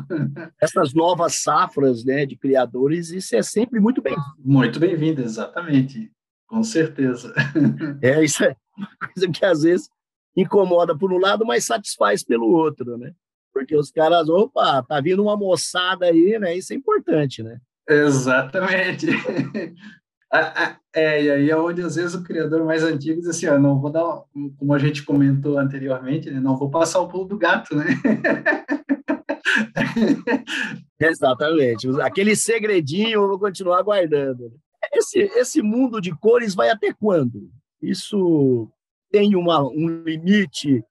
Essas novas safras né, de criadores, isso é sempre muito bem. Muito bem-vindo, exatamente, com certeza. É, isso é uma coisa que às vezes incomoda por um lado, mas satisfaz pelo outro, né? Porque os caras, opa, tá vindo uma moçada aí, né? Isso é importante, né? Exatamente. É, e aí é onde às vezes o criador mais antigo diz assim, ó, não vou dar, como a gente comentou anteriormente, né, não vou passar o pulo do gato, né? Exatamente. Aquele segredinho eu vou continuar guardando. Esse, esse mundo de cores vai até quando? Isso tem uma, um limite?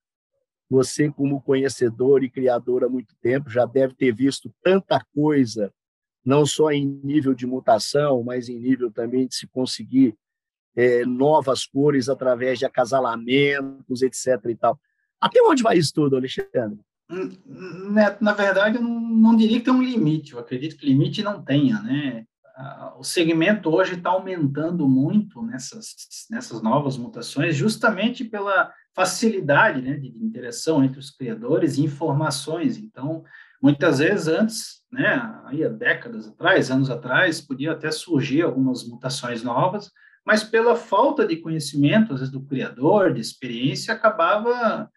Você, como conhecedor e criador há muito tempo, já deve ter visto tanta coisa não só em nível de mutação, mas em nível também de se conseguir é, novas cores através de acasalamentos, etc. E tal. Até onde vai isso tudo, Alexandre? Hum, Neto, na verdade, eu não, não diria que tem um limite. Eu acredito que limite não tenha, né? O segmento hoje está aumentando muito nessas, nessas novas mutações, justamente pela facilidade né, de interação entre os criadores e informações. Então, muitas vezes antes né, aí há décadas atrás, anos atrás, podia até surgir algumas mutações novas, mas pela falta de conhecimento, às vezes, do criador, de experiência, acabava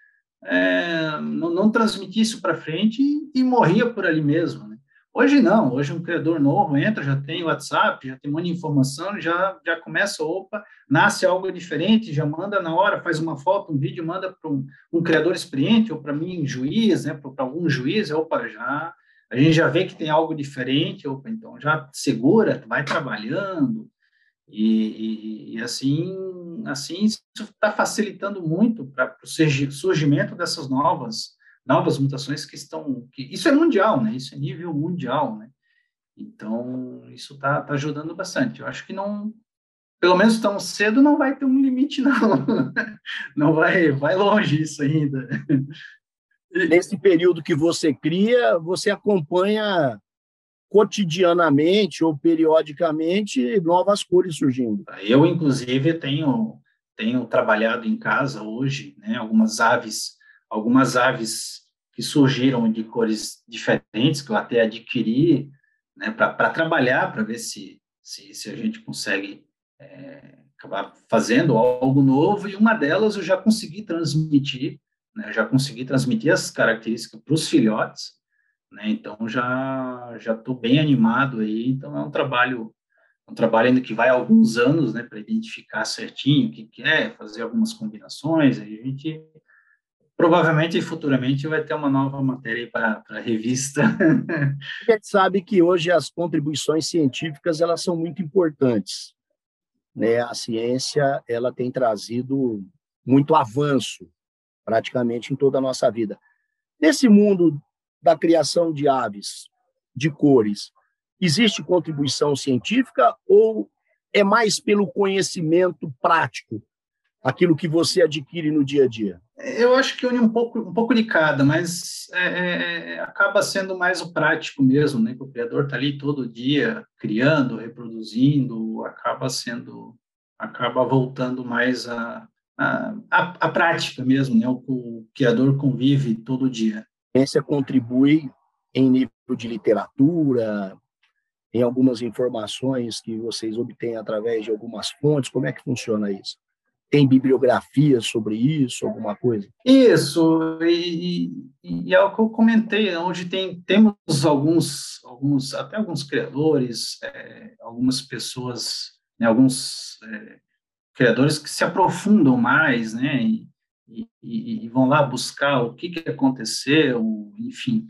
é, não, não transmitir isso para frente e, e, morria por ali mesmo. Né? Hoje não, hoje um criador novo entra, já tem WhatsApp, já tem de informação, já, já começa, opa, nasce algo diferente, já manda na hora, faz uma foto, um vídeo, manda para um, um, criador experiente, ou para mim, juiz, né, para algum juiz, opa, já a gente já vê que tem algo diferente, opa, então já segura, vai trabalhando, e, e, e assim, assim isso está facilitando muito para o surgimento dessas novas novas mutações que estão, que, isso é mundial, né? Isso é nível mundial, né? Então isso está tá ajudando bastante. Eu acho que não, pelo menos tão cedo não vai ter um limite não, não vai, vai longe isso ainda. nesse período que você cria, você acompanha cotidianamente ou periodicamente novas cores surgindo. Eu, inclusive, tenho, tenho trabalhado em casa hoje, né, algumas aves, algumas aves que surgiram de cores diferentes, que eu até adquiri né, para trabalhar, para ver se, se, se, a gente consegue é, acabar fazendo algo novo, e uma delas eu já consegui transmitir né? Já consegui transmitir as características para os filhotes, né? Então já já estou bem animado aí. Então é um trabalho um trabalho ainda que vai alguns anos, né, para identificar certinho o que quer, é, fazer algumas combinações. Aí a gente provavelmente futuramente vai ter uma nova matéria para a revista. A gente sabe que hoje as contribuições científicas elas são muito importantes. Né? A ciência ela tem trazido muito avanço praticamente em toda a nossa vida. Nesse mundo da criação de aves, de cores, existe contribuição científica ou é mais pelo conhecimento prático, aquilo que você adquire no dia a dia? Eu acho que une um pouco, um pouco de cada, mas é, é, é acaba sendo mais o prático mesmo, né? O criador está ali todo dia criando, reproduzindo, acaba sendo, acaba voltando mais a, a, a, prática mesmo, né? O, o criador convive todo dia. A ciência contribui em nível de literatura, em algumas informações que vocês obtêm através de algumas fontes. Como é que funciona isso? Tem bibliografia sobre isso, alguma coisa? Isso, e, e, é o que eu comentei, onde tem, temos alguns, alguns, até alguns criadores, é, algumas pessoas, né, alguns é, criadores que se aprofundam mais, né, e, e, e vão lá buscar o que, que aconteceu, enfim,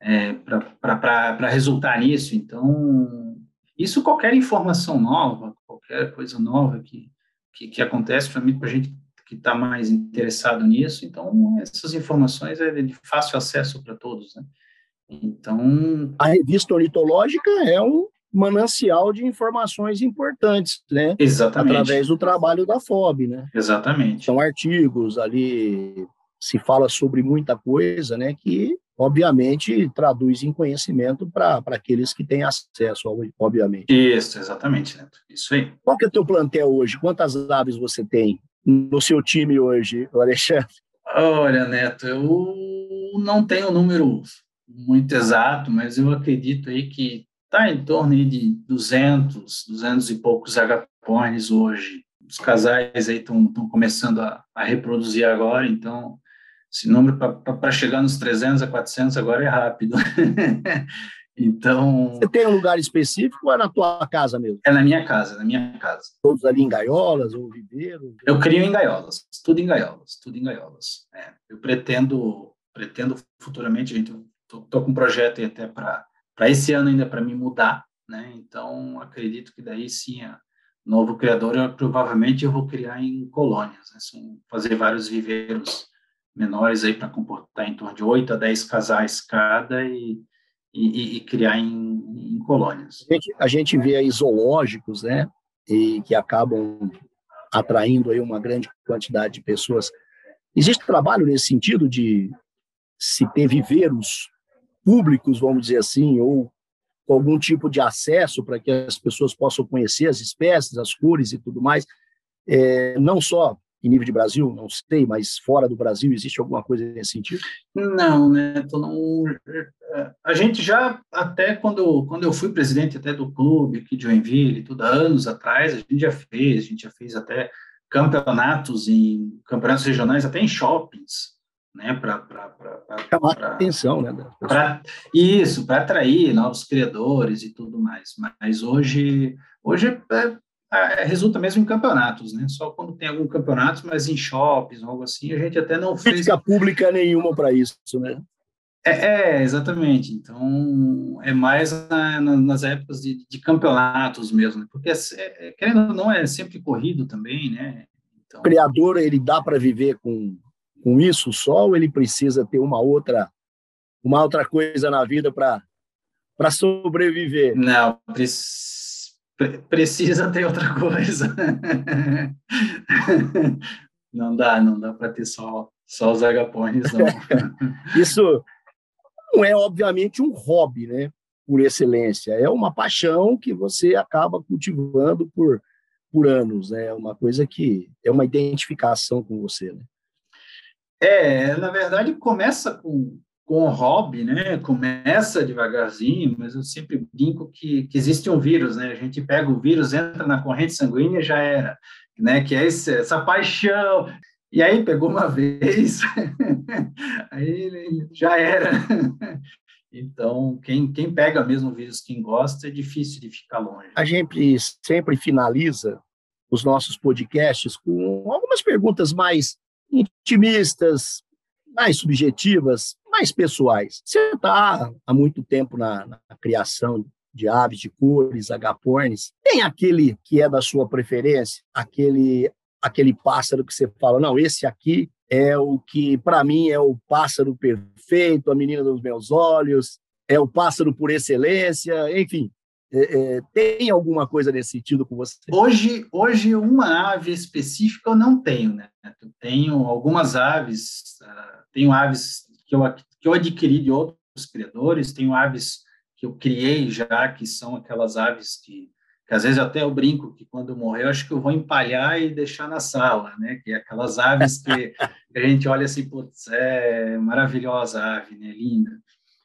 é, para resultar nisso. Então, isso qualquer informação nova, qualquer coisa nova que, que, que acontece, principalmente para a gente que está mais interessado nisso. Então, essas informações é de fácil acesso para todos, né? Então... A revista ornitológica é um manancial de informações importantes, né? Exatamente. Através do trabalho da FOB, né? Exatamente. São artigos ali, se fala sobre muita coisa, né? Que, obviamente, traduz em conhecimento para aqueles que têm acesso, obviamente. Isso, exatamente, Neto. Isso aí. Qual que é o teu plantel hoje? Quantas aves você tem no seu time hoje, Alexandre? Olha, Neto, eu não tenho o número muito exato, mas eu acredito aí que está em torno de 200, 200 e poucos agapornis hoje. Os casais aí estão começando a, a, reproduzir agora, então esse número para chegar nos 300 a 400 agora é rápido. então... Você tem um lugar específico ou é na tua casa mesmo? É na minha casa, na minha casa. Todos ali em gaiolas ou viveiros? Eu crio em gaiolas, tudo em gaiolas, tudo em gaiolas. É, eu pretendo, pretendo futuramente, a gente, tô, tô com um projeto até para para esse ano ainda para me mudar, né? Então acredito que daí sim, a novo criador eu, provavelmente eu vou criar em colônias, né? São, fazer vários viveiros menores aí para comportar em torno de 8 a 10 casais cada e, e, e criar em, em colônias. A gente, a gente vê aí zoológicos, né? E que acabam atraindo aí uma grande quantidade de pessoas. Existe trabalho nesse sentido de se ter viveiros públicos, vamos dizer assim, ou com algum tipo de acesso para que as pessoas possam conhecer as espécies, as cores e tudo mais, é, não só em nível de Brasil, não sei, mas fora do Brasil, existe alguma coisa nesse sentido? Não, né? Não, a gente já, até quando, quando eu fui presidente até do clube aqui de Joinville, tudo, anos atrás, a gente já fez, a gente já fez até campeonatos em campeonatos regionais, até em shoppings, né, para chamar pra, atenção, né? Pra, isso, para atrair novos criadores e tudo mais. Mas hoje, hoje é, é, resulta mesmo em campeonatos, né? Só quando tem algum campeonato, mas em shoppings, algo assim, a gente até não fez. Crítica pública nenhuma para isso, né? É, é, exatamente. Então, é mais na, na, nas épocas de, de, campeonatos mesmo, né? porque, é, é, querendo ou não, é sempre corrido também, né? Então... O criador, ele dá para viver com com isso só ou ele precisa ter uma outra uma outra coisa na vida para para sobreviver? Não, precisa ter outra coisa. não dá, não dá para ter só só os agapones, não. isso não é obviamente um hobby, né? Por excelência, é uma paixão que você acaba cultivando por por anos, né? É uma coisa que é uma identificação com você, né? É, na verdade, começa com, com o hobby, né? Começa devagarzinho, mas eu sempre brinco que, que existe um vírus, né? A gente pega o vírus, entra na corrente sanguínea já era, né? Que é esse, essa paixão. E aí pegou uma vez, aí já era. Então, quem, quem pega mesmo o vírus, quem gosta, é difícil de ficar longe. A gente sempre finaliza os nossos podcasts com algumas perguntas mais intimistas, mais subjetivas, mais pessoais. Você está há muito tempo na, na, criação de aves de cores, agapornis. Tem aquele que é da sua preferência, aquele aquele pássaro que você fala, não, esse aqui é o que para mim é o pássaro perfeito, a menina dos meus olhos, é o pássaro por excelência, enfim. É, é, tem alguma coisa nesse sentido com você? Hoje, hoje uma ave específica eu não tenho, né? Eu tenho algumas aves, uh, tenho aves que eu, que eu adquiri de outros criadores, tenho aves que eu criei já, que são aquelas aves que, que às vezes até eu brinco que quando eu morrer, eu acho que eu vou empalhar e deixar na sala, né? Que é aquelas aves que, a gente olha assim, putz, é maravilhosa a ave, né? Linda.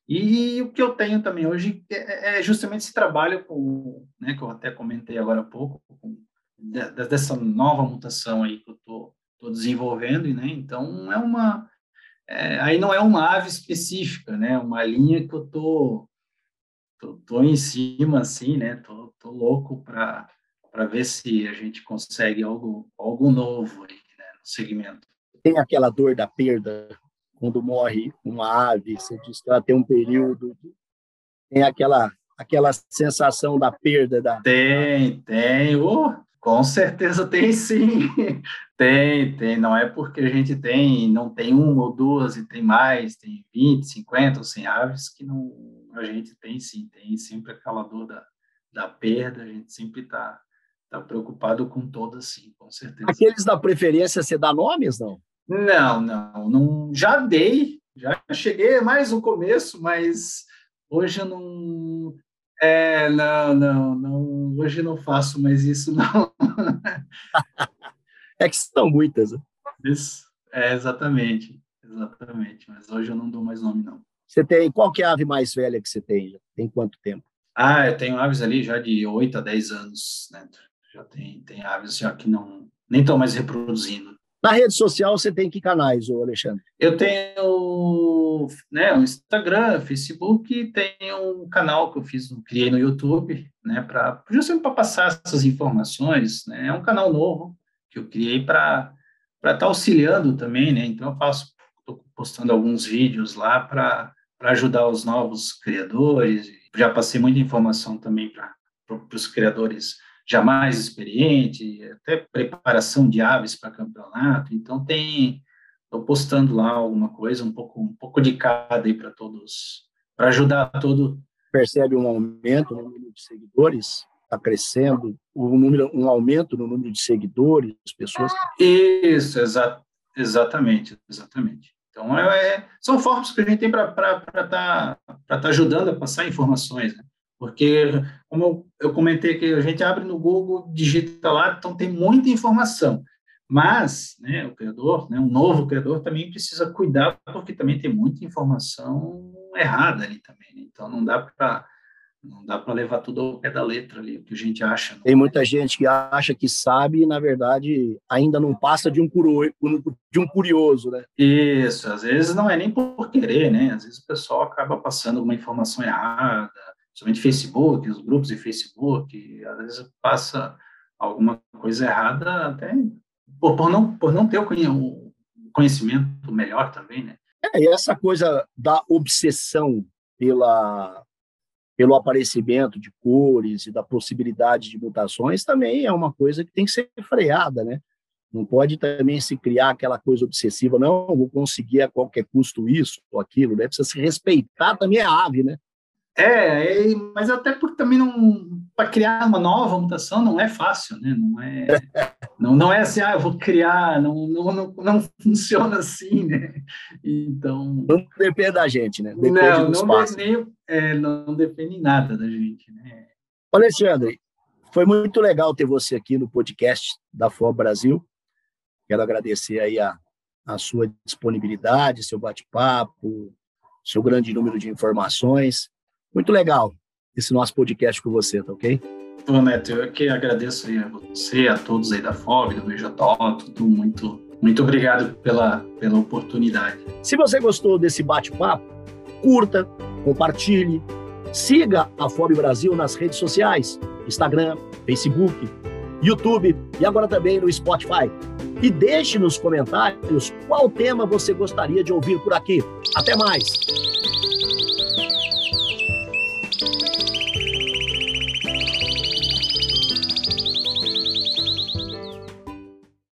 E o que eu tenho também hoje é, é justamente esse trabalho com, né, que eu até comentei agora há pouco, com, dessa nova mutação aí que eu estou desenvolvendo, né? Então é uma é, aí não é uma ave específica, né? Uma linha que eu tô tô, tô em cima assim, né? Tô, tô louco para para ver se a gente consegue algo algo novo aí, né, no segmento. Tem aquela dor da perda quando morre uma ave, você diz que ela tem um período, tem aquela aquela sensação da perda da tem tem oh, Com certeza tem sim. tem, tem. Não é porque a gente tem, não tem uma ou duas e tem mais, tem 20, 50 ou 100 aves que não, a gente tem sim. Tem sempre aquela dor da, da perda, a gente sempre está tá preocupado com todas sim, com certeza. Aqueles da preferência, você dá nomes, não? Não, não, não já dei, já cheguei mais no começo, mas hoje eu não. É, não, não, não, hoje não faço mais isso, não. é que são muitas. Né? Isso, é, exatamente, exatamente, mas hoje eu não dou mais nome, não. Você tem, qual que é a ave mais velha que você tem? Tem quanto tempo? Ah, eu tenho aves ali já de 8 a 10 anos, né? Já tem, tem aves já que não, nem estão mais reproduzindo. Na rede social, você tem que canais, o Alexandre? Eu tenho né, o Instagram, Facebook, tenho um canal que eu fiz, criei no YouTube, né, para justamente para passar essas informações. Né, é um canal novo que eu criei para estar tá auxiliando também, né? Então eu faço, estou postando alguns vídeos lá para ajudar os novos criadores. Já passei muita informação também para os criadores já mais experiente, até preparação de aves para campeonato. Então tem, estou postando lá alguma coisa, um pouco, um pouco de cada aí para todos, para ajudar todo. Percebe um aumento no número de seguidores? Está crescendo, um, número, um aumento no número de seguidores, pessoas. Isso, exa exatamente, exatamente. Então, é, é, são formas que a gente tem para estar tá, tá ajudando a passar informações. Né? Porque, como eu comentei que a gente abre no Google, digita lá, então tem muita informação. Mas, né, o criador, né, um novo criador também precisa cuidar, porque também tem muita informação errada ali também. Né? Então, não dá para não dá para levar tudo ao pé da letra ali, o que a gente acha. Né? Tem muita gente que acha que sabe e, na verdade, ainda não passa de um, curo, de um curioso, né? Isso, às vezes não é nem por querer, né? Às vezes o pessoal acaba passando uma informação errada, somente Facebook, os grupos de Facebook, às vezes passa alguma coisa errada até por, por não, por não ter o conhecimento melhor também, né? É, e essa coisa da obsessão pela, pelo aparecimento de cores e da possibilidade de mutações também é uma coisa que tem que ser freada, né? Não pode também se criar aquela coisa obsessiva, não, vou conseguir a qualquer custo isso ou aquilo, né? Precisa se respeitar também a ave, né? É, é, mas até porque também não para criar uma nova mutação não é fácil, né? Não é, não, não é assim, ah, eu vou criar, não, não, não, não funciona assim, né? Então não depende da gente, né? Depende não, não, nem, é, não depende nada da gente, né? Alexandre, foi muito legal ter você aqui no podcast da FOB Brasil. Quero agradecer aí a, a sua disponibilidade, seu bate-papo, seu grande número de informações. Muito legal esse nosso podcast com você, tá ok? Bom, Neto, eu que agradeço a você, a todos aí da FOB, do BJ, tudo muito, muito obrigado pela, pela oportunidade. Se você gostou desse bate-papo, curta, compartilhe, siga a FOB Brasil nas redes sociais, Instagram, Facebook, YouTube e agora também no Spotify. E deixe nos comentários qual tema você gostaria de ouvir por aqui. Até mais!